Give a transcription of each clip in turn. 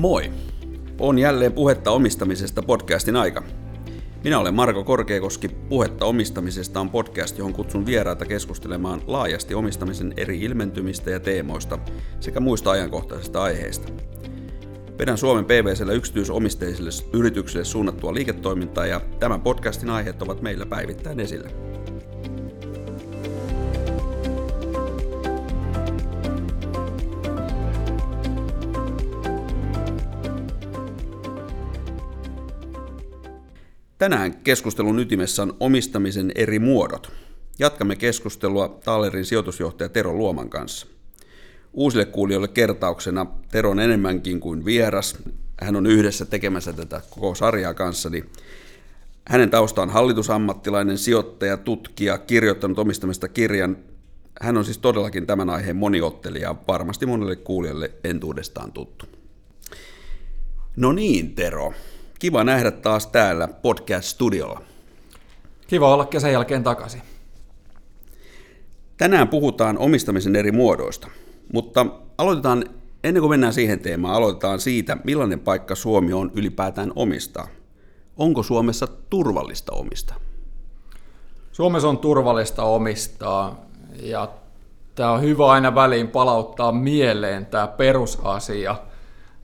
Moi! On jälleen Puhetta omistamisesta podcastin aika. Minä olen Marko Korkeakoski. Puhetta omistamisesta on podcast, johon kutsun vieraita keskustelemaan laajasti omistamisen eri ilmentymistä ja teemoista sekä muista ajankohtaisista aiheista. Vedän Suomen PVCllä yksityisomisteisille yrityksille suunnattua liiketoimintaa ja tämän podcastin aiheet ovat meillä päivittäin esillä. Tänään keskustelun ytimessä on omistamisen eri muodot. Jatkamme keskustelua Taalerin sijoitusjohtaja Tero Luoman kanssa. Uusille kuulijoille kertauksena Tero on enemmänkin kuin vieras. Hän on yhdessä tekemässä tätä koko sarjaa kanssani. Hänen taustaan hallitusammattilainen, sijoittaja, tutkija, kirjoittanut omistamista kirjan. Hän on siis todellakin tämän aiheen moniottelija ja varmasti monelle kuulijalle entuudestaan tuttu. No niin, Tero. Kiva nähdä taas täällä podcast-studiolla. Kiva olla kesän jälkeen takaisin. Tänään puhutaan omistamisen eri muodoista, mutta aloitetaan, ennen kuin mennään siihen teemaan, aloitetaan siitä, millainen paikka Suomi on ylipäätään omistaa. Onko Suomessa turvallista omistaa? Suomessa on turvallista omistaa ja tämä on hyvä aina väliin palauttaa mieleen tämä perusasia –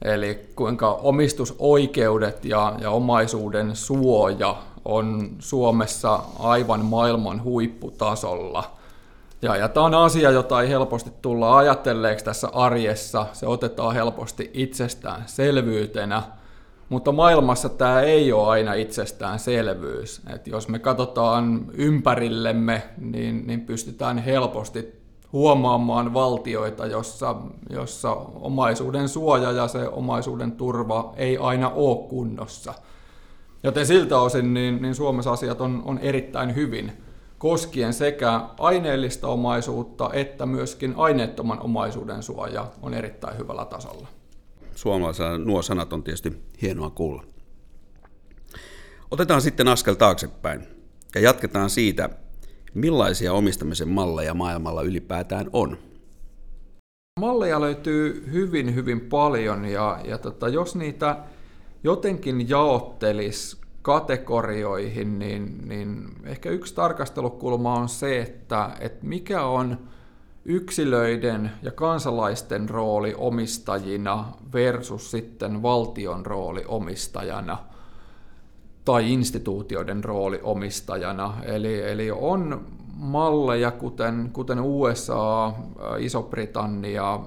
Eli kuinka omistusoikeudet ja, ja omaisuuden suoja on Suomessa aivan maailman huipputasolla. Ja, ja tämä on asia, jota ei helposti tulla ajatelleeksi tässä arjessa. Se otetaan helposti itsestäänselvyytenä, mutta maailmassa tämä ei ole aina itsestäänselvyys. Et jos me katsotaan ympärillemme, niin, niin pystytään helposti huomaamaan valtioita, jossa, jossa omaisuuden suoja ja se omaisuuden turva ei aina ole kunnossa. Joten siltä osin niin, niin Suomessa asiat on, on erittäin hyvin koskien sekä aineellista omaisuutta että myöskin aineettoman omaisuuden suoja on erittäin hyvällä tasolla. Suomalaisella nuo sanat on tietysti hienoa kuulla. Otetaan sitten askel taaksepäin ja jatketaan siitä, Millaisia omistamisen malleja maailmalla ylipäätään on? Malleja löytyy hyvin, hyvin paljon ja, ja tota, jos niitä jotenkin jaottelis kategorioihin, niin, niin ehkä yksi tarkastelukulma on se, että, että mikä on yksilöiden ja kansalaisten rooli omistajina versus sitten valtion rooli omistajana – tai instituutioiden rooli omistajana. Eli, eli on malleja, kuten, kuten USA, Iso-Britannia,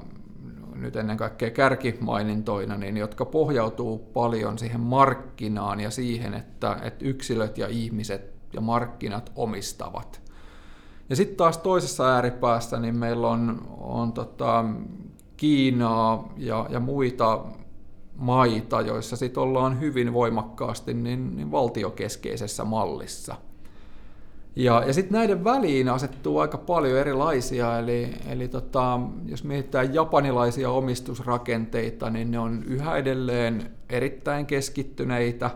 nyt ennen kaikkea kärkimainintoina, niin, jotka pohjautuu paljon siihen markkinaan ja siihen, että, että yksilöt ja ihmiset ja markkinat omistavat. Ja sitten taas toisessa ääripäässä niin meillä on, on tota, Kiinaa ja, ja muita maita, joissa sit ollaan hyvin voimakkaasti niin, niin valtiokeskeisessä mallissa. Ja, ja sitten näiden väliin asettuu aika paljon erilaisia, eli, eli tota, jos mietitään japanilaisia omistusrakenteita, niin ne on yhä edelleen erittäin keskittyneitä,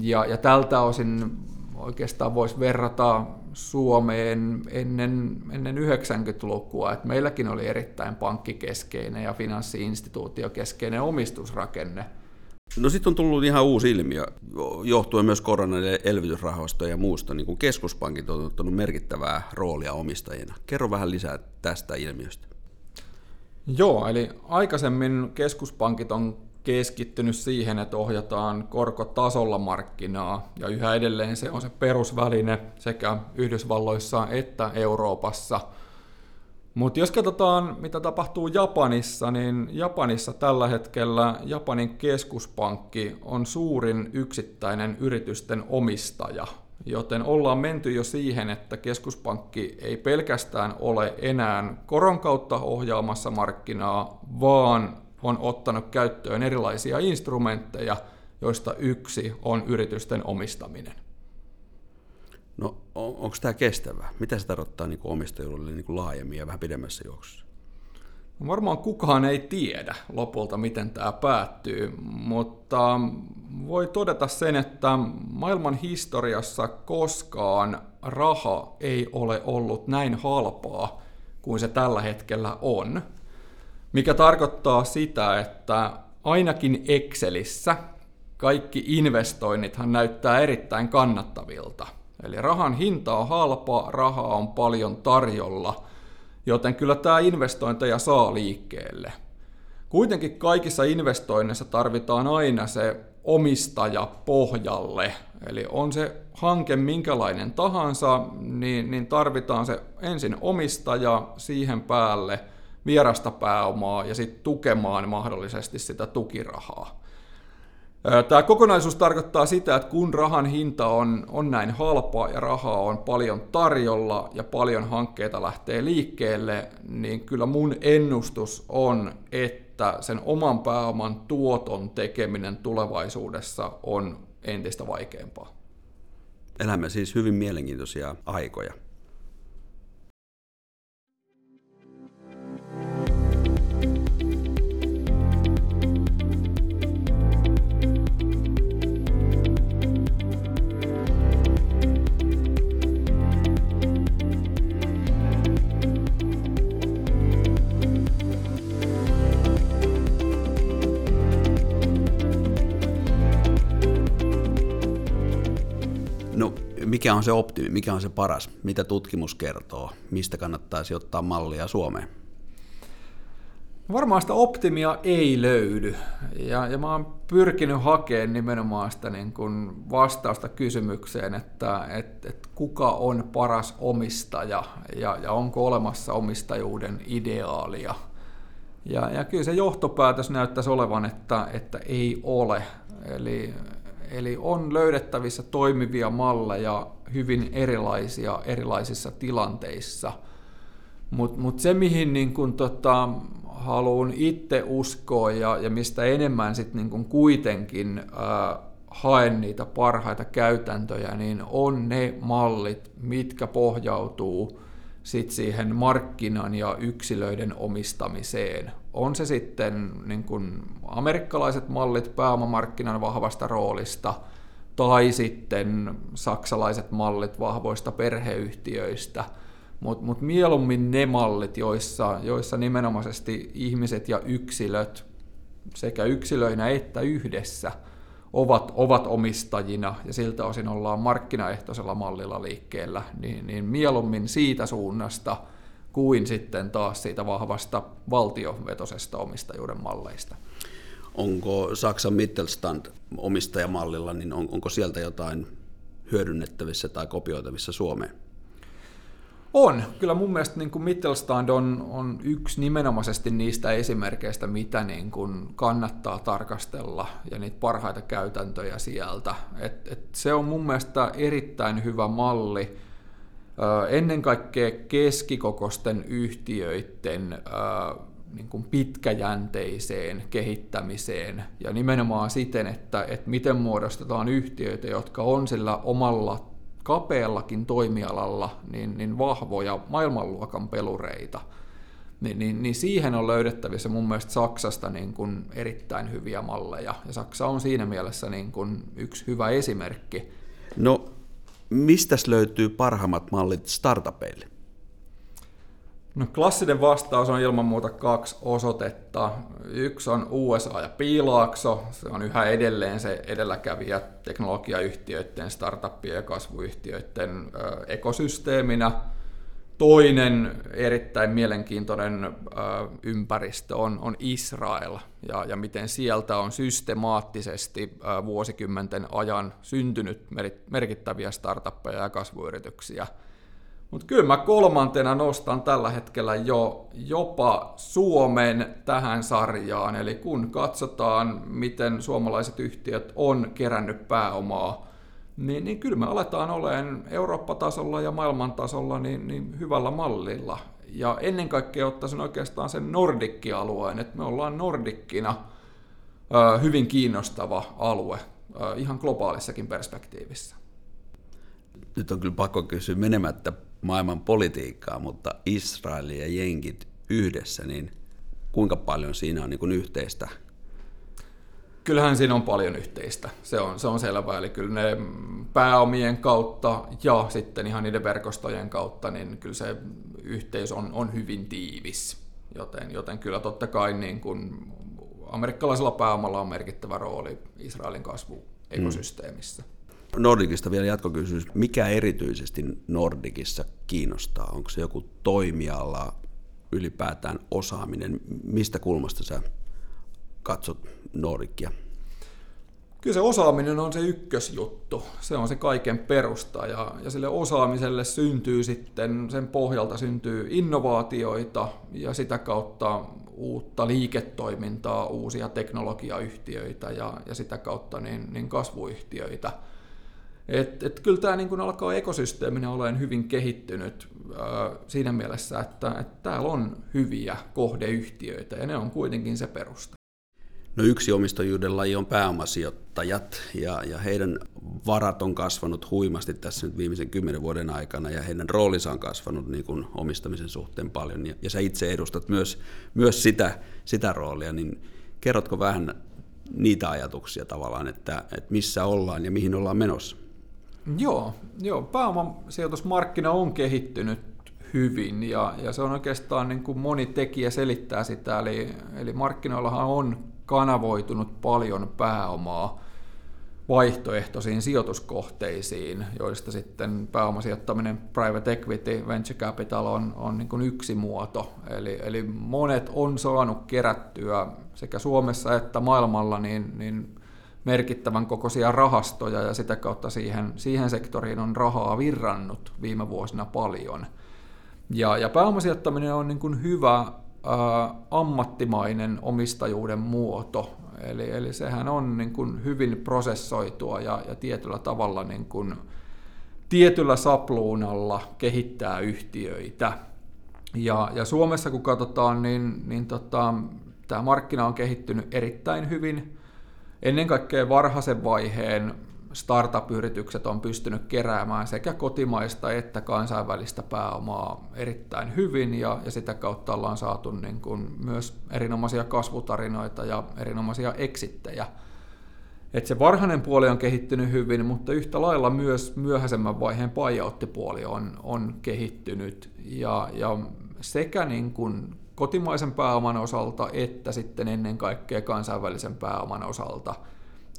ja, ja tältä osin oikeastaan voisi verrata Suomeen ennen, ennen 90-lukua, että meilläkin oli erittäin pankkikeskeinen ja finanssiinstituutiokeskeinen omistusrakenne. No sitten on tullut ihan uusi ilmiö, johtuen myös koronan elvytysrahoista ja muusta, niin kuin keskuspankit on ottanut merkittävää roolia omistajina. Kerro vähän lisää tästä ilmiöstä. Joo, eli aikaisemmin keskuspankit on keskittynyt siihen, että ohjataan korkotasolla markkinaa, ja yhä edelleen se on se perusväline sekä Yhdysvalloissa että Euroopassa. Mutta jos katsotaan, mitä tapahtuu Japanissa, niin Japanissa tällä hetkellä Japanin keskuspankki on suurin yksittäinen yritysten omistaja, joten ollaan menty jo siihen, että keskuspankki ei pelkästään ole enää koron kautta ohjaamassa markkinaa, vaan on ottanut käyttöön erilaisia instrumentteja, joista yksi on yritysten omistaminen. No on, onko tämä kestävää? Mitä se tarkoittaa niin omistajille niin laajemmin ja vähän pidemmässä juoksussa? No varmaan kukaan ei tiedä lopulta, miten tämä päättyy, mutta voi todeta sen, että maailman historiassa koskaan raha ei ole ollut näin halpaa kuin se tällä hetkellä on mikä tarkoittaa sitä, että ainakin Excelissä kaikki investoinnithan näyttää erittäin kannattavilta. Eli rahan hinta on halpa, rahaa on paljon tarjolla, joten kyllä tämä investointeja saa liikkeelle. Kuitenkin kaikissa investoinneissa tarvitaan aina se omistaja pohjalle. Eli on se hanke minkälainen tahansa, niin, niin tarvitaan se ensin omistaja siihen päälle vierasta pääomaa ja sitten tukemaan mahdollisesti sitä tukirahaa. Tämä kokonaisuus tarkoittaa sitä, että kun rahan hinta on, on näin halpa ja rahaa on paljon tarjolla ja paljon hankkeita lähtee liikkeelle, niin kyllä mun ennustus on, että sen oman pääoman tuoton tekeminen tulevaisuudessa on entistä vaikeampaa. Elämme siis hyvin mielenkiintoisia aikoja. Mikä on se optimi, mikä on se paras, mitä tutkimus kertoo, mistä kannattaisi ottaa mallia Suomeen? Varmaan sitä optimia ei löydy. Ja, ja mä oon pyrkinyt hakemaan nimenomaan sitä niin kuin vastausta kysymykseen, että et, et kuka on paras omistaja ja, ja onko olemassa omistajuuden ideaalia. Ja, ja kyllä se johtopäätös näyttäisi olevan, että, että ei ole. Eli Eli on löydettävissä toimivia malleja hyvin erilaisia erilaisissa tilanteissa. Mutta mut se, mihin niin kun, tota, haluan itse uskoa ja, ja mistä enemmän sit, niin kun kuitenkin ää, haen niitä parhaita käytäntöjä, niin on ne mallit, mitkä pohjautuu sit siihen markkinan ja yksilöiden omistamiseen. On se sitten niin kuin amerikkalaiset mallit pääomamarkkinan vahvasta roolista tai sitten saksalaiset mallit vahvoista perheyhtiöistä, mutta mut mieluummin ne mallit, joissa, joissa nimenomaisesti ihmiset ja yksilöt sekä yksilöinä että yhdessä – ovat, ovat omistajina ja siltä osin ollaan markkinaehtoisella mallilla liikkeellä, niin, niin mieluummin siitä suunnasta kuin sitten taas siitä vahvasta valtiovetosesta omistajuuden malleista. Onko Saksan Mittelstand omistajamallilla, niin on, onko sieltä jotain hyödynnettävissä tai kopioitavissa Suomeen? On. Kyllä mun mielestä niin kuin Mittelstand on, on yksi nimenomaisesti niistä esimerkkeistä, mitä niin kuin kannattaa tarkastella ja niitä parhaita käytäntöjä sieltä. Et, et se on mun mielestä erittäin hyvä malli ennen kaikkea keskikokosten yhtiöiden niin kuin pitkäjänteiseen kehittämiseen ja nimenomaan siten, että, että miten muodostetaan yhtiöitä, jotka on sillä omalla kapeallakin toimialalla niin, niin vahvoja maailmanluokan pelureita, niin, niin, niin siihen on löydettävissä mun mielestä Saksasta niin kuin erittäin hyviä malleja. Ja Saksa on siinä mielessä niin kuin yksi hyvä esimerkki. No, mistä löytyy parhaimmat mallit startupeille? No, klassinen vastaus on ilman muuta kaksi osoitetta. Yksi on USA ja Piilaakso. Se on yhä edelleen se edelläkävijä teknologiayhtiöiden, startuppien ja kasvuyhtiöiden ekosysteeminä. Toinen erittäin mielenkiintoinen ympäristö on, on Israel ja, ja miten sieltä on systemaattisesti vuosikymmenten ajan syntynyt merkittäviä startuppeja ja kasvuyrityksiä – mutta kyllä mä kolmantena nostan tällä hetkellä jo jopa Suomen tähän sarjaan. Eli kun katsotaan, miten suomalaiset yhtiöt on kerännyt pääomaa, niin, niin kyllä me aletaan olemaan Eurooppa-tasolla ja maailmantasolla niin, niin hyvällä mallilla. Ja ennen kaikkea ottaisin oikeastaan sen Nordikki-alueen, että me ollaan Nordikkina hyvin kiinnostava alue ihan globaalissakin perspektiivissä. Nyt on kyllä pakko kysyä menemättä maailman politiikkaa, mutta Israel ja Jenkit yhdessä, niin kuinka paljon siinä on niin kuin yhteistä? Kyllähän siinä on paljon yhteistä, se on, se on selvää. Eli kyllä ne pääomien kautta ja sitten ihan niiden verkostojen kautta, niin kyllä se yhteys on, on hyvin tiivis. Joten, joten kyllä totta kai niin kuin amerikkalaisella pääomalla on merkittävä rooli Israelin kasvuekosysteemissä. Mm. Nordikista vielä jatkokysymys. Mikä erityisesti Nordikissa kiinnostaa? Onko se joku toimiala, ylipäätään osaaminen? Mistä kulmasta sä katsot Nordikia? Kyllä se osaaminen on se ykkösjuttu. Se on se kaiken perusta ja, ja sille osaamiselle syntyy sitten, sen pohjalta syntyy innovaatioita ja sitä kautta uutta liiketoimintaa, uusia teknologiayhtiöitä ja, ja sitä kautta niin, niin kasvuyhtiöitä. Et, et kyllä tämä niin alkaa ekosysteeminä olemaan hyvin kehittynyt ää, siinä mielessä, että, että täällä on hyviä kohdeyhtiöitä ja ne on kuitenkin se perusta. No yksi omistajuuden laji on pääomasijoittajat ja, ja heidän varat on kasvanut huimasti tässä nyt viimeisen kymmenen vuoden aikana ja heidän roolinsa on kasvanut niin kuin omistamisen suhteen paljon ja, ja sä itse edustat myös, myös sitä, sitä roolia, niin kerrotko vähän niitä ajatuksia tavallaan, että, että missä ollaan ja mihin ollaan menossa? Joo, joo pääomasijoitusmarkkina on kehittynyt hyvin ja, ja se on oikeastaan niin kuin moni tekijä selittää sitä, eli, eli markkinoillahan on kanavoitunut paljon pääomaa vaihtoehtoisiin sijoituskohteisiin, joista sitten pääomasijoittaminen, private equity, venture capital on, on niin kuin yksi muoto. Eli, eli monet on saanut kerättyä sekä Suomessa että maailmalla niin, niin merkittävän kokoisia rahastoja ja sitä kautta siihen, siihen sektoriin on rahaa virrannut viime vuosina paljon. Ja, ja pääomasijoittaminen on niin kuin hyvä ammattimainen omistajuuden muoto. Eli, eli sehän on niin kuin hyvin prosessoitua ja, ja tietyllä tavalla niin kuin, tietyllä sapluunalla kehittää yhtiöitä. Ja, ja Suomessa kun katsotaan, niin, niin tota, tämä markkina on kehittynyt erittäin hyvin. Ennen kaikkea varhaisen vaiheen startup-yritykset on pystynyt keräämään sekä kotimaista että kansainvälistä pääomaa erittäin hyvin ja, ja sitä kautta ollaan saatu niin kuin myös erinomaisia kasvutarinoita ja erinomaisia eksittejä. Et se varhainen puoli on kehittynyt hyvin, mutta yhtä lailla myös myöhäisemmän vaiheen pajauttipuoli on, on kehittynyt ja, ja sekä niin kuin kotimaisen pääoman osalta että sitten ennen kaikkea kansainvälisen pääoman osalta –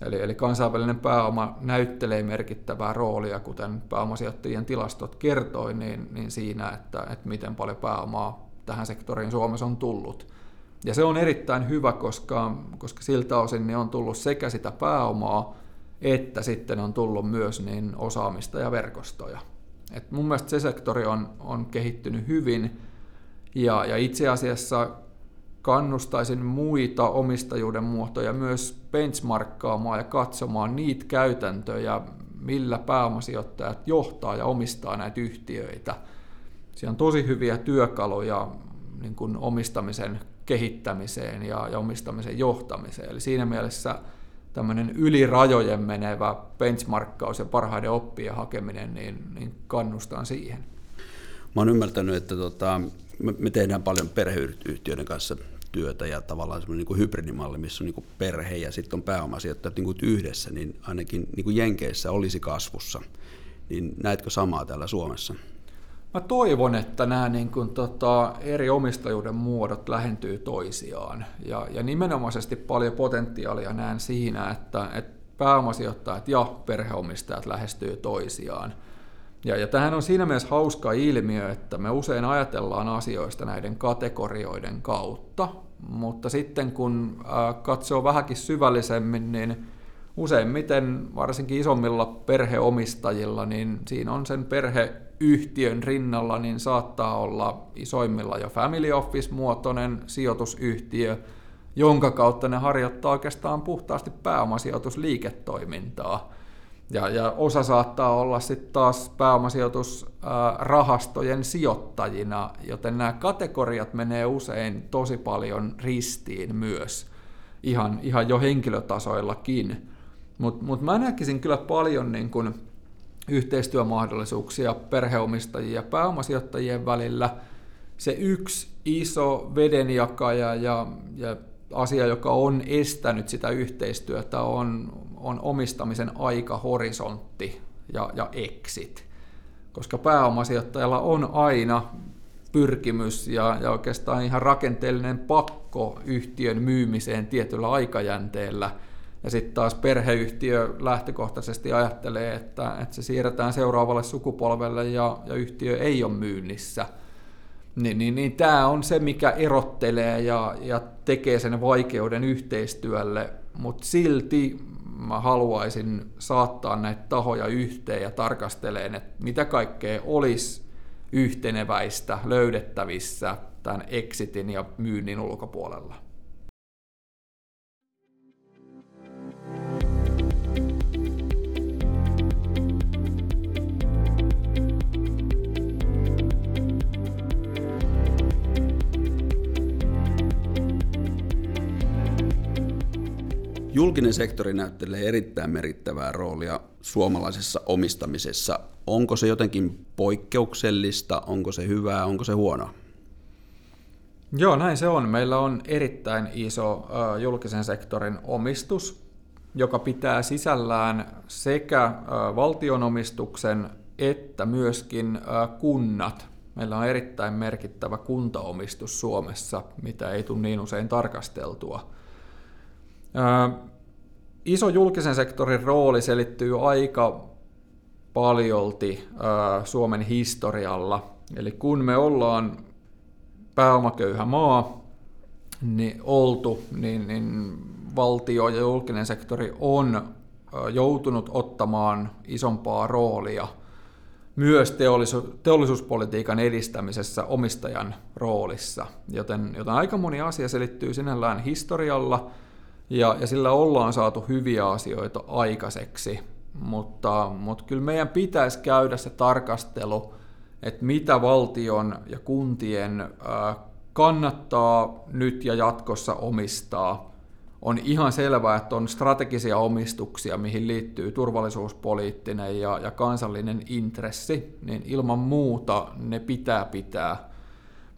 Eli, eli kansainvälinen pääoma näyttelee merkittävää roolia, kuten pääomasijoittajien tilastot kertoi, niin, niin siinä, että, että miten paljon pääomaa tähän sektoriin Suomessa on tullut. Ja se on erittäin hyvä, koska, koska siltä osin niin on tullut sekä sitä pääomaa, että sitten on tullut myös niin osaamista ja verkostoja. Et mun mielestä se sektori on, on kehittynyt hyvin, ja, ja itse asiassa kannustaisin muita omistajuuden muotoja myös benchmarkkaamaan ja katsomaan niitä käytäntöjä, millä pääomasijoittajat johtaa ja omistaa näitä yhtiöitä. Siellä on tosi hyviä työkaluja niin kuin omistamisen kehittämiseen ja, ja omistamisen johtamiseen. Eli siinä mielessä tämmöinen yli rajojen menevä benchmarkkaus ja parhaiden oppien hakeminen, niin, niin kannustan siihen. Mä oon ymmärtänyt, että tota, me, tehdään paljon perheyhtiöiden kanssa työtä ja tavallaan semmoinen niin hybridimalli, missä on niin kuin perhe ja sitten on pääomasijoittajat niin kuin yhdessä, niin ainakin niin kuin Jenkeissä olisi kasvussa. Niin näetkö samaa täällä Suomessa? Mä toivon, että nämä niin kuin, tota, eri omistajuuden muodot lähentyy toisiaan. Ja, ja nimenomaisesti paljon potentiaalia näen siinä, että, että pääomasijoittajat ja perheomistajat lähestyy toisiaan. Ja, ja tähän on siinä mielessä hauska ilmiö, että me usein ajatellaan asioista näiden kategorioiden kautta, mutta sitten kun katsoo vähänkin syvällisemmin, niin useimmiten, varsinkin isommilla perheomistajilla, niin siinä on sen perheyhtiön rinnalla, niin saattaa olla isoimmilla jo family office-muotoinen sijoitusyhtiö, jonka kautta ne harjoittaa oikeastaan puhtaasti pääomasijoitusliiketoimintaa. Ja, ja osa saattaa olla sitten taas pääomasijoitusrahastojen sijoittajina, joten nämä kategoriat menee usein tosi paljon ristiin myös, ihan, ihan jo henkilötasoillakin. Mutta mut mä näkisin kyllä paljon niin kun yhteistyömahdollisuuksia perheomistajien ja pääomasijoittajien välillä. Se yksi iso vedenjakaja ja, ja asia, joka on estänyt sitä yhteistyötä, on, on omistamisen aikahorisontti ja, ja exit. Koska pääomasijoittajalla on aina pyrkimys ja, ja oikeastaan ihan rakenteellinen pakko yhtiön myymiseen tietyllä aikajänteellä. Ja sitten taas perheyhtiö lähtökohtaisesti ajattelee, että, että se siirretään seuraavalle sukupolvelle ja, ja yhtiö ei ole myynnissä. Niin, niin, niin tämä on se, mikä erottelee ja, ja tekee sen vaikeuden yhteistyölle, mutta silti mä haluaisin saattaa näitä tahoja yhteen ja tarkasteleen, että mitä kaikkea olisi yhteneväistä löydettävissä tämän exitin ja myynnin ulkopuolella. Julkinen sektori näyttelee erittäin merkittävää roolia suomalaisessa omistamisessa. Onko se jotenkin poikkeuksellista, onko se hyvää, onko se huonoa? Joo, näin se on. Meillä on erittäin iso julkisen sektorin omistus, joka pitää sisällään sekä valtionomistuksen että myöskin kunnat. Meillä on erittäin merkittävä kuntaomistus Suomessa, mitä ei tule niin usein tarkasteltua. Iso julkisen sektorin rooli selittyy aika paljolti Suomen historialla. Eli kun me ollaan pääomaköyhä maa niin oltu, niin, niin valtio ja julkinen sektori on joutunut ottamaan isompaa roolia myös teollisu- teollisuuspolitiikan edistämisessä omistajan roolissa. Joten, joten aika moni asia selittyy sinällään historialla – ja, ja sillä ollaan saatu hyviä asioita aikaiseksi, mutta, mutta kyllä meidän pitäisi käydä se tarkastelu, että mitä valtion ja kuntien kannattaa nyt ja jatkossa omistaa. On ihan selvää, että on strategisia omistuksia, mihin liittyy turvallisuuspoliittinen ja, ja kansallinen intressi, niin ilman muuta ne pitää pitää,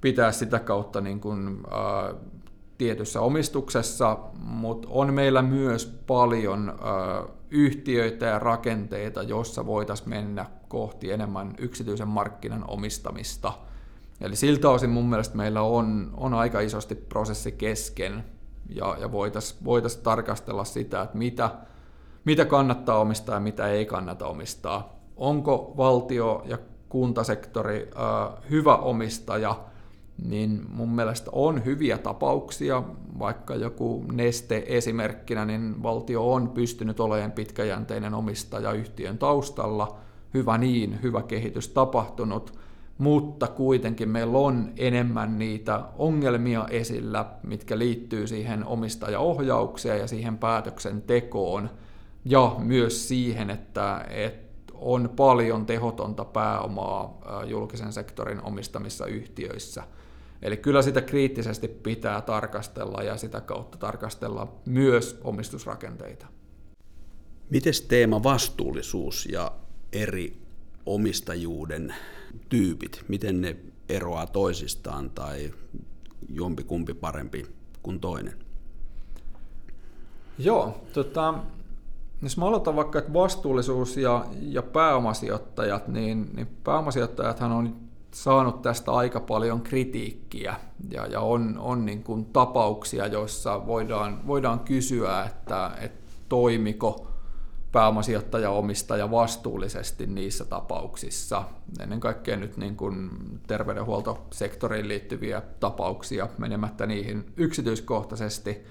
pitää sitä kautta niin kuin, äh, tietyssä omistuksessa, mutta on meillä myös paljon yhtiöitä ja rakenteita, joissa voitaisiin mennä kohti enemmän yksityisen markkinan omistamista. Eli siltä osin mun mielestä meillä on, on aika isosti prosessi kesken ja, ja voitaisiin voitais tarkastella sitä, että mitä, mitä kannattaa omistaa ja mitä ei kannata omistaa. Onko valtio ja kuntasektori ö, hyvä omistaja – niin mun mielestä on hyviä tapauksia, vaikka joku neste esimerkkinä, niin valtio on pystynyt olemaan pitkäjänteinen omistaja yhtiön taustalla. Hyvä niin, hyvä kehitys tapahtunut, mutta kuitenkin meillä on enemmän niitä ongelmia esillä, mitkä liittyy siihen omistajaohjaukseen ja siihen päätöksentekoon, ja myös siihen, että, että on paljon tehotonta pääomaa julkisen sektorin omistamissa yhtiöissä – Eli kyllä sitä kriittisesti pitää tarkastella ja sitä kautta tarkastella myös omistusrakenteita. Miten teema vastuullisuus ja eri omistajuuden tyypit, miten ne eroaa toisistaan tai jompi kumpi parempi kuin toinen? Joo, tota, jos mä aloitan vaikka, että vastuullisuus ja, ja pääomasijoittajat, niin, niin pääomasijoittajathan on saanut tästä aika paljon kritiikkiä ja, ja on, on niin kuin tapauksia, joissa voidaan, voidaan kysyä, että, että toimiko pääomasijoittaja omistaja vastuullisesti niissä tapauksissa. Ennen kaikkea nyt niin kuin terveydenhuoltosektoriin liittyviä tapauksia menemättä niihin yksityiskohtaisesti –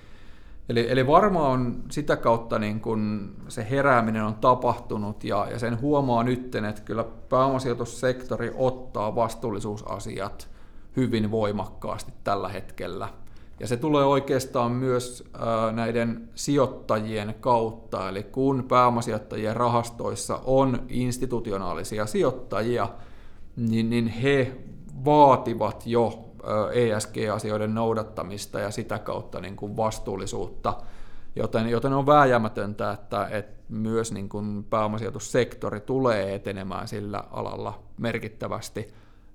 Eli, eli varmaan on sitä kautta niin kun se herääminen on tapahtunut ja, ja sen huomaa nyt, että kyllä pääomasijoitussektori ottaa vastuullisuusasiat hyvin voimakkaasti tällä hetkellä. Ja se tulee oikeastaan myös näiden sijoittajien kautta, eli kun pääomasijoittajien rahastoissa on institutionaalisia sijoittajia, niin, niin he vaativat jo ESG-asioiden noudattamista ja sitä kautta niin kuin vastuullisuutta. Joten, joten on vääjäämätöntä, että, että myös niin kuin pääomasijoitussektori tulee etenemään sillä alalla merkittävästi.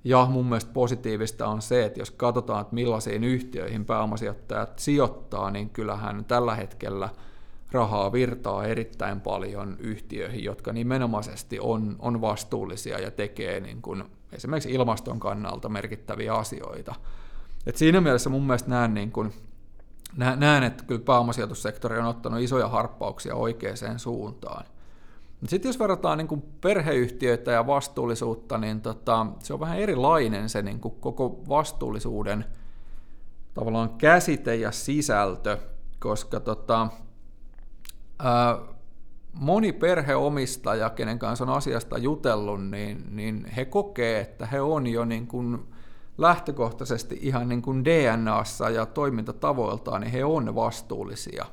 Ja mun mielestä positiivista on se, että jos katsotaan, että millaisiin yhtiöihin pääomasijoittajat sijoittaa, niin kyllähän tällä hetkellä rahaa virtaa erittäin paljon yhtiöihin, jotka nimenomaisesti on, on vastuullisia ja tekee niin kuin esimerkiksi ilmaston kannalta merkittäviä asioita. Et siinä mielessä mun mielestä näen, niin kuin, näen, että kyllä pääomasijoitussektori on ottanut isoja harppauksia oikeaan suuntaan. Sitten jos verrataan niin kuin perheyhtiöitä ja vastuullisuutta, niin tota, se on vähän erilainen se niin kuin koko vastuullisuuden tavallaan käsite ja sisältö, koska tota, ää, moni perheomistaja, kenen kanssa on asiasta jutellut, niin, niin he kokee, että he on jo niin kuin lähtökohtaisesti ihan niin kuin DNAssa ja toimintatavoiltaan, niin he on vastuullisia.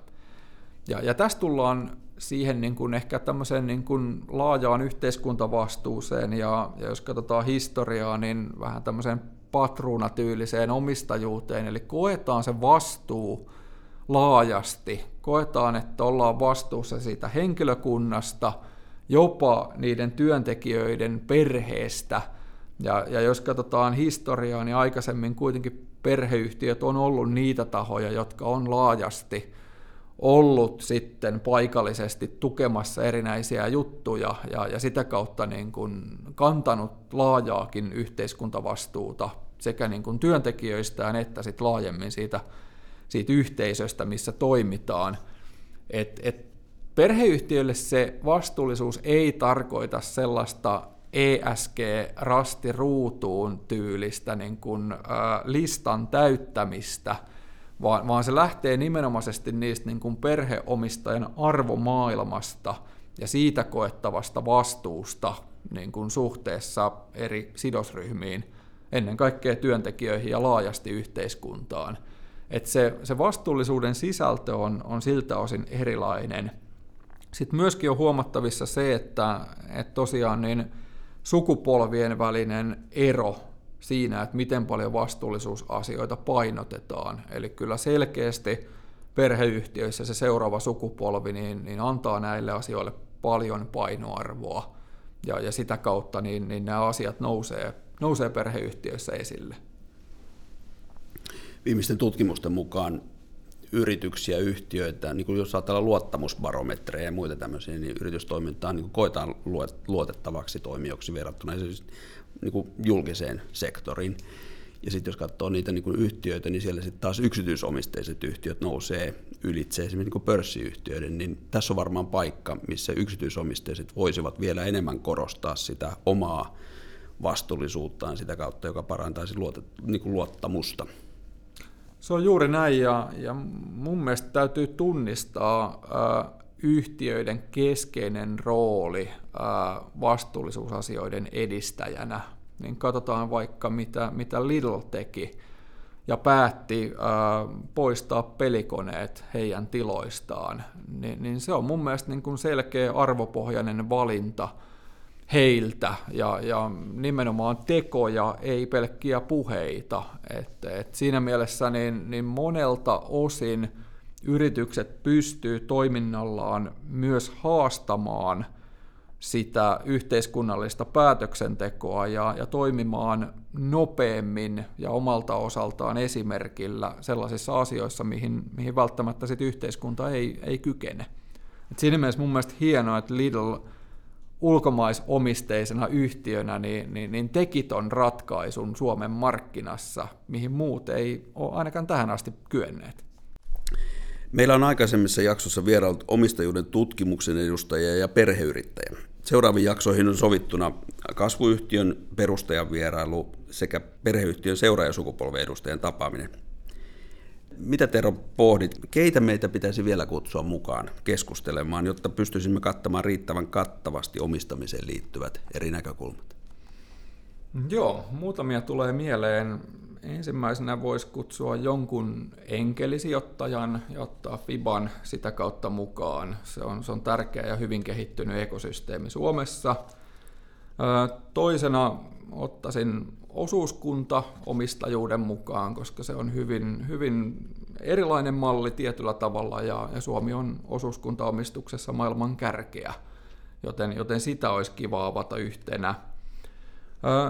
Ja, ja tässä tullaan siihen niin kuin ehkä tämmöiseen niin kuin laajaan yhteiskuntavastuuseen ja, ja jos katsotaan historiaa, niin vähän tämmöiseen patruunatyyliseen omistajuuteen, eli koetaan se vastuu laajasti, koetaan, että ollaan vastuussa siitä henkilökunnasta, jopa niiden työntekijöiden perheestä, ja, ja jos katsotaan historiaa, niin aikaisemmin kuitenkin perheyhtiöt on ollut niitä tahoja, jotka on laajasti ollut sitten paikallisesti tukemassa erinäisiä juttuja ja, ja sitä kautta niin kuin kantanut laajaakin yhteiskuntavastuuta sekä niin kuin työntekijöistään että sit laajemmin siitä, siitä yhteisöstä, missä toimitaan. Et, et perheyhtiöille se vastuullisuus ei tarkoita sellaista ESG-rasti ruutuun tyylistä niin kuin, ä, listan täyttämistä – vaan, vaan se lähtee nimenomaisesti niistä niin kuin perheomistajan arvomaailmasta ja siitä koettavasta vastuusta niin kuin suhteessa eri sidosryhmiin, ennen kaikkea työntekijöihin ja laajasti yhteiskuntaan. Et se, se vastuullisuuden sisältö on, on siltä osin erilainen. Sitten myöskin on huomattavissa se, että, että tosiaan niin sukupolvien välinen ero siinä, että miten paljon vastuullisuusasioita painotetaan. Eli kyllä selkeästi perheyhtiöissä se seuraava sukupolvi niin, niin antaa näille asioille paljon painoarvoa. Ja, ja sitä kautta niin, niin nämä asiat nousee, nousee perheyhtiöissä esille. Viimeisten tutkimusten mukaan yrityksiä, yhtiöitä, niin kuin jos ajatellaan luottamusbarometreja ja muita tämmöisiä, niin yritystoimintaa niin koetaan luotettavaksi toimijoksi verrattuna niin kuin julkiseen sektoriin. Ja sitten jos katsoo niitä niin kuin yhtiöitä, niin siellä sitten taas yksityisomisteiset yhtiöt nousee ylitse esimerkiksi niin kuin pörssiyhtiöiden, niin tässä on varmaan paikka, missä yksityisomisteiset voisivat vielä enemmän korostaa sitä omaa vastuullisuuttaan sitä kautta, joka parantaisi luotet, niin kuin luottamusta. Se on juuri näin, ja, ja mun mielestä täytyy tunnistaa äh, yhtiöiden keskeinen rooli vastuullisuusasioiden edistäjänä. Niin katsotaan vaikka mitä, mitä Lidl teki ja päätti poistaa pelikoneet heidän tiloistaan, niin, niin se on mun mielestä niin kuin selkeä arvopohjainen valinta heiltä ja, ja nimenomaan tekoja, ei pelkkiä puheita. Et, et siinä mielessä niin, niin monelta osin – yritykset pystyy toiminnallaan myös haastamaan sitä yhteiskunnallista päätöksentekoa ja, ja toimimaan nopeammin ja omalta osaltaan esimerkillä sellaisissa asioissa, mihin, mihin välttämättä sit yhteiskunta ei, ei kykene. Et siinä mielessä mun mielestä hienoa, että Lidl ulkomaisomisteisena yhtiönä niin, niin, niin teki ton ratkaisun Suomen markkinassa, mihin muut ei ole ainakaan tähän asti kyenneet. Meillä on aikaisemmissa jaksossa vierailut omistajuuden tutkimuksen edustajia ja perheyrittäjä. Seuraaviin jaksoihin on sovittuna kasvuyhtiön perustajan vierailu sekä perheyhtiön seuraajasukupolven edustajan tapaaminen. Mitä Tero pohdit, keitä meitä pitäisi vielä kutsua mukaan keskustelemaan, jotta pystyisimme kattamaan riittävän kattavasti omistamiseen liittyvät eri näkökulmat? Joo, muutamia tulee mieleen. Ensimmäisenä voisi kutsua jonkun enkelisijoittajan ja ottaa FIBAN sitä kautta mukaan. Se on, se on tärkeä ja hyvin kehittynyt ekosysteemi Suomessa. Toisena ottaisin osuuskunta omistajuuden mukaan, koska se on hyvin, hyvin erilainen malli tietyllä tavalla ja, ja Suomi on osuuskuntaomistuksessa maailman kärkeä, joten, joten sitä olisi kiva avata yhtenä.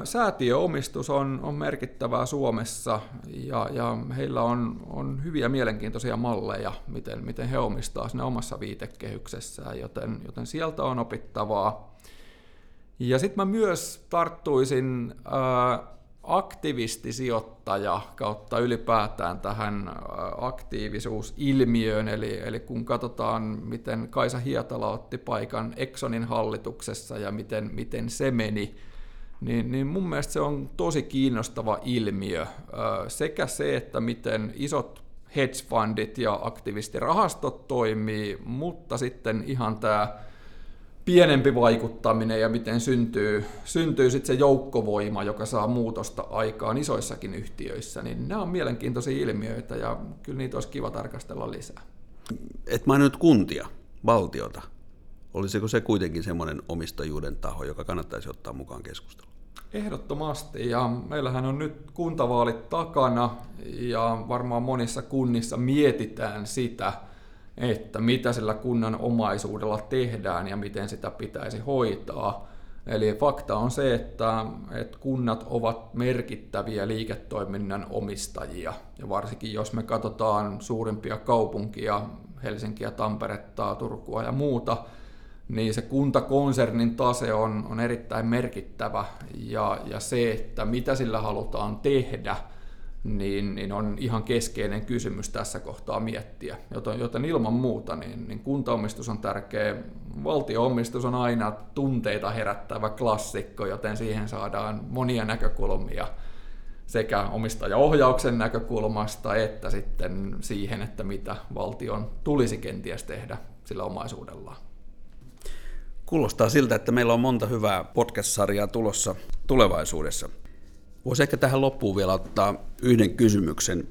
Säätiöomistus on, on merkittävää Suomessa ja, ja heillä on, on hyviä mielenkiintoisia malleja, miten, miten he omistaa sinne omassa viitekehyksessään, joten, joten sieltä on opittavaa. Ja sitten mä myös tarttuisin ää, aktivistisijoittaja kautta ylipäätään tähän aktiivisuusilmiöön, eli, eli kun katsotaan, miten Kaisa Hietala otti paikan Exxonin hallituksessa ja miten, miten se meni, niin, niin mun mielestä se on tosi kiinnostava ilmiö. Sekä se, että miten isot hedge fundit ja aktivistirahastot toimii, mutta sitten ihan tämä pienempi vaikuttaminen ja miten syntyy, syntyy sitten se joukkovoima, joka saa muutosta aikaan isoissakin yhtiöissä, niin nämä on mielenkiintoisia ilmiöitä ja kyllä niitä olisi kiva tarkastella lisää. Et maininnut kuntia, valtiota. Olisiko se kuitenkin semmoinen omistajuuden taho, joka kannattaisi ottaa mukaan keskusteluun? Ehdottomasti, ja meillähän on nyt kuntavaalit takana, ja varmaan monissa kunnissa mietitään sitä, että mitä sillä kunnan omaisuudella tehdään ja miten sitä pitäisi hoitaa. Eli fakta on se, että, että kunnat ovat merkittäviä liiketoiminnan omistajia. Ja varsinkin jos me katsotaan suurimpia kaupunkia, Helsinkiä, Tamperetta, Turkua ja muuta, niin se kuntakonsernin tase on, on erittäin merkittävä. Ja, ja se, että mitä sillä halutaan tehdä – niin, niin on ihan keskeinen kysymys tässä kohtaa miettiä. Joten, joten ilman muuta niin, niin kuntaomistus on tärkeä. Valtioomistus on aina tunteita herättävä klassikko, joten siihen saadaan monia näkökulmia sekä omistajaohjauksen näkökulmasta että sitten siihen, että mitä valtion tulisi kenties tehdä sillä omaisuudellaan. Kuulostaa siltä, että meillä on monta hyvää podcast-sarjaa tulossa tulevaisuudessa. Voisi ehkä tähän loppuun vielä ottaa yhden kysymyksen,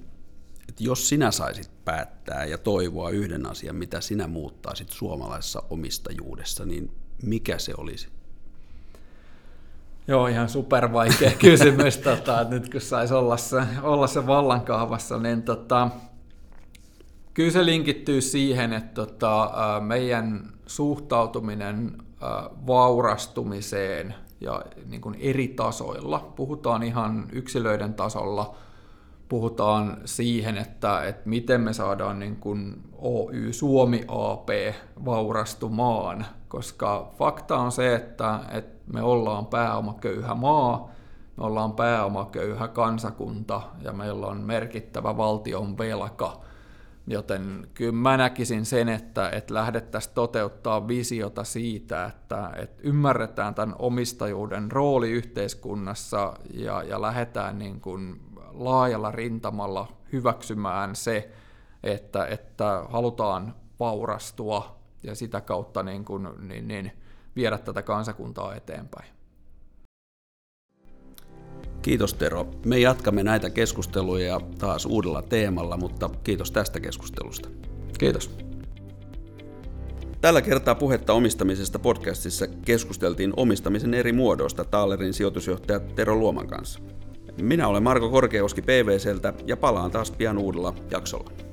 että jos sinä saisit päättää ja toivoa yhden asian, mitä sinä muuttaisit suomalaisessa omistajuudessa, niin mikä se olisi? Joo, ihan supervaikea kysymys. tota, että nyt kun saisi olla se, olla se vallankaavassa, niin tota, kyllä se linkittyy siihen, että tota, meidän suhtautuminen vaurastumiseen – ja niin kuin eri tasoilla. Puhutaan ihan yksilöiden tasolla, puhutaan siihen, että, että miten me saadaan niin kuin Oy Suomi AP vaurastumaan, koska fakta on se, että, että me ollaan pääomaköyhä maa, me ollaan pääomaköyhä kansakunta ja meillä on merkittävä valtion velka – Joten kyllä mä näkisin sen, että, että lähdettäisiin toteuttaa visiota siitä, että, että ymmärretään tämän omistajuuden rooli yhteiskunnassa ja, ja lähdetään niin kuin laajalla rintamalla hyväksymään se, että, että halutaan vaurastua ja sitä kautta niin kuin, niin, niin, viedä tätä kansakuntaa eteenpäin. Kiitos Tero. Me jatkamme näitä keskusteluja taas uudella teemalla, mutta kiitos tästä keskustelusta. Kiitos. Tällä kertaa puhetta omistamisesta podcastissa keskusteltiin omistamisen eri muodoista Taalerin sijoitusjohtaja Tero Luoman kanssa. Minä olen Marko Korkeoski PVCltä ja palaan taas pian uudella jaksolla.